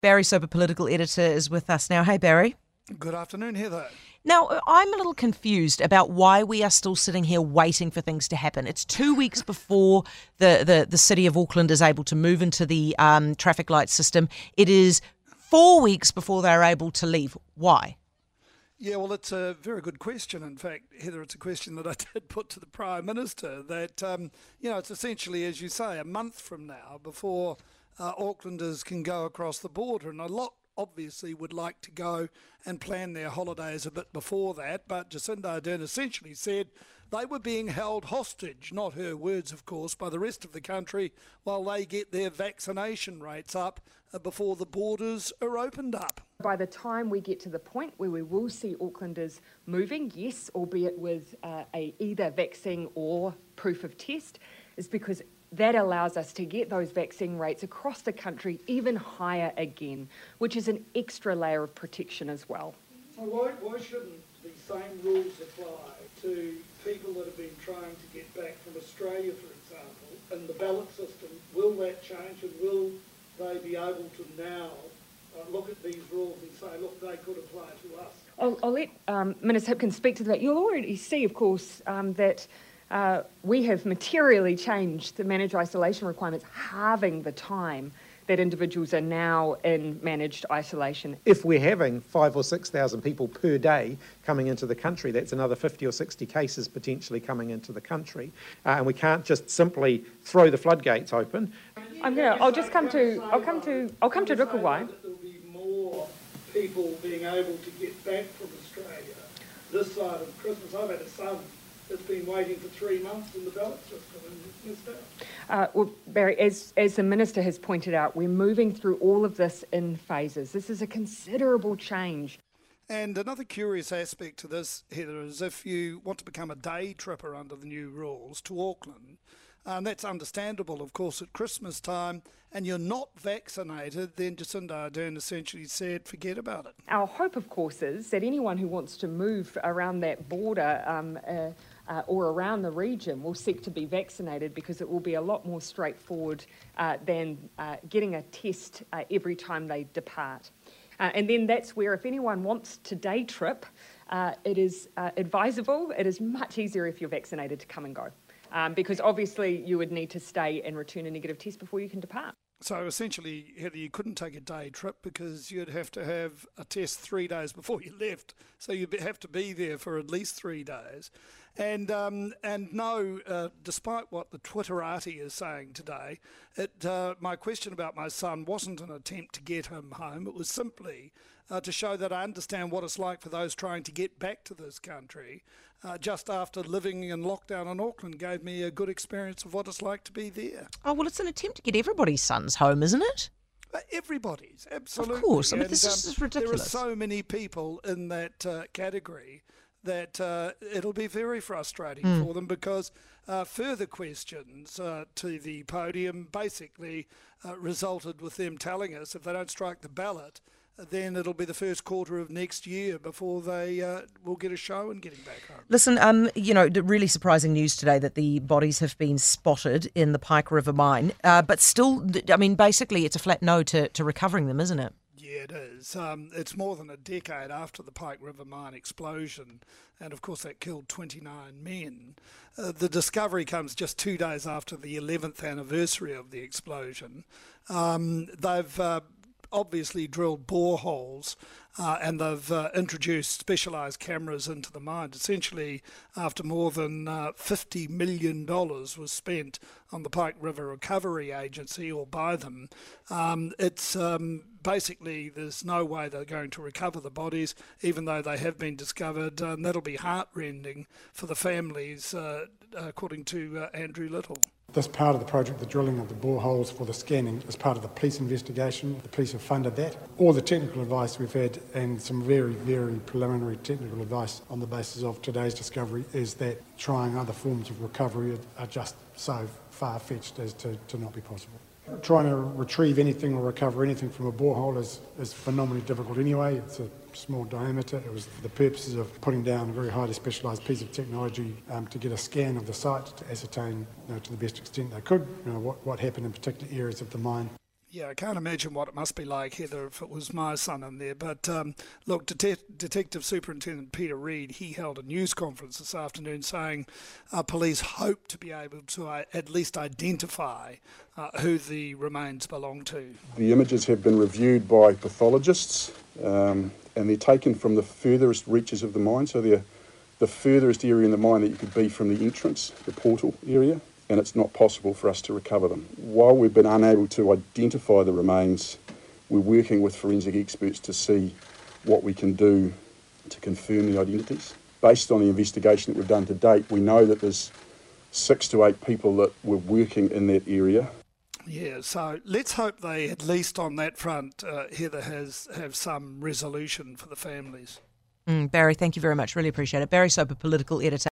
Barry Soper, political editor, is with us now. Hey, Barry. Good afternoon, Heather. Now, I'm a little confused about why we are still sitting here waiting for things to happen. It's two weeks before the, the, the city of Auckland is able to move into the um, traffic light system. It is four weeks before they're able to leave. Why? Yeah, well, it's a very good question. In fact, Heather, it's a question that I did put to the Prime Minister that, um, you know, it's essentially, as you say, a month from now before uh, Aucklanders can go across the border. And a lot obviously would like to go and plan their holidays a bit before that. But Jacinda Ardern essentially said they were being held hostage, not her words, of course, by the rest of the country while they get their vaccination rates up uh, before the borders are opened up. By the time we get to the point where we will see Aucklanders moving, yes, albeit with uh, a either vaccine or proof of test, is because that allows us to get those vaccine rates across the country even higher again, which is an extra layer of protection as well. So why, why shouldn't the same rules apply to people that have been trying to get back from Australia, for example, and the ballot system? Will that change and will they be able to now uh, look at these rules and say, look, they could apply to us? I'll, I'll let um, Minister Hipkins speak to that. You'll already see, of course, um, that uh, we have materially changed the managed isolation requirements, halving the time that individuals are now in managed isolation. If we're having five or 6,000 people per day coming into the country, that's another 50 or 60 cases potentially coming into the country. Uh, and we can't just simply throw the floodgates open. I'm gonna, I'll just come to, I'll come to, I'll come to Rukuwai. There'll be more people being able to get back from Australia this side of Christmas. I've had a son that's been waiting for three months in the ballot system and missed out. Uh, well, Barry, as, as the Minister has pointed out, we're moving through all of this in phases. This is a considerable change. And another curious aspect to this, Heather, is if you want to become a day tripper under the new rules to Auckland, and that's understandable, of course, at Christmas time, and you're not vaccinated, then Jacinda Ardern essentially said, forget about it. Our hope, of course, is that anyone who wants to move around that border um, uh, uh, or around the region will seek to be vaccinated because it will be a lot more straightforward uh, than uh, getting a test uh, every time they depart. Uh, and then that's where, if anyone wants to day trip, it is advisable, it is much easier if you're vaccinated to come and go. Um, because obviously you would need to stay and return a negative test before you can depart. So essentially, Heather, you couldn't take a day trip because you'd have to have a test three days before you left. So you'd have to be there for at least three days. And um, and no, uh, despite what the Twitterati is saying today, it, uh, my question about my son wasn't an attempt to get him home. It was simply uh, to show that I understand what it's like for those trying to get back to this country. Uh, just after living in lockdown in Auckland gave me a good experience of what it's like to be there. Oh, well, it's an attempt to get everybody's sons home, isn't it? Uh, everybody's, absolutely. Of course. I mean, and, this is um, ridiculous. There are so many people in that uh, category that uh, it'll be very frustrating mm. for them because uh, further questions uh, to the podium basically uh, resulted with them telling us if they don't strike the ballot, then it'll be the first quarter of next year before they uh, will get a show and getting back home. Listen, um, you know, really surprising news today that the bodies have been spotted in the Pike River mine, uh, but still, I mean, basically, it's a flat no to, to recovering them, isn't it? Yeah, it is. Um, it's more than a decade after the Pike River mine explosion, and of course, that killed 29 men. Uh, the discovery comes just two days after the 11th anniversary of the explosion. Um, they've uh, obviously drilled boreholes uh, and they've uh, introduced specialised cameras into the mine. Essentially, after more than uh, $50 million was spent on the Pike River Recovery Agency or by them, um, it's um, basically there's no way they're going to recover the bodies, even though they have been discovered. And that'll be heartrending for the families, uh, according to uh, Andrew Little. This part of the project, the drilling of the boreholes for the scanning, is part of the police investigation. The police have funded that. All the technical advice we've had and some very, very preliminary technical advice on the basis of today's discovery is that trying other forms of recovery are just so far-fetched as to, to not be possible. Trying to retrieve anything or recover anything from a borehole is, is phenomenally difficult anyway. It's a small diameter. It was for the purposes of putting down a very highly specialised piece of technology um, to get a scan of the site to ascertain you know, to the best extent they could you know, what, what happened in particular areas of the mine. Yeah, I can't imagine what it must be like, Heather, if it was my son in there. But um, look, Det- Detective Superintendent Peter Read, he held a news conference this afternoon saying uh, police hope to be able to uh, at least identify uh, who the remains belong to. The images have been reviewed by pathologists um, and they're taken from the furthest reaches of the mine. So they're the furthest area in the mine that you could be from the entrance, the portal area and it's not possible for us to recover them. While we've been unable to identify the remains, we're working with forensic experts to see what we can do to confirm the identities. Based on the investigation that we've done to date, we know that there's six to eight people that were working in that area. Yeah, so let's hope they, at least on that front, uh, Heather has have some resolution for the families. Mm, Barry, thank you very much. Really appreciate it. Barry Soper, political editor.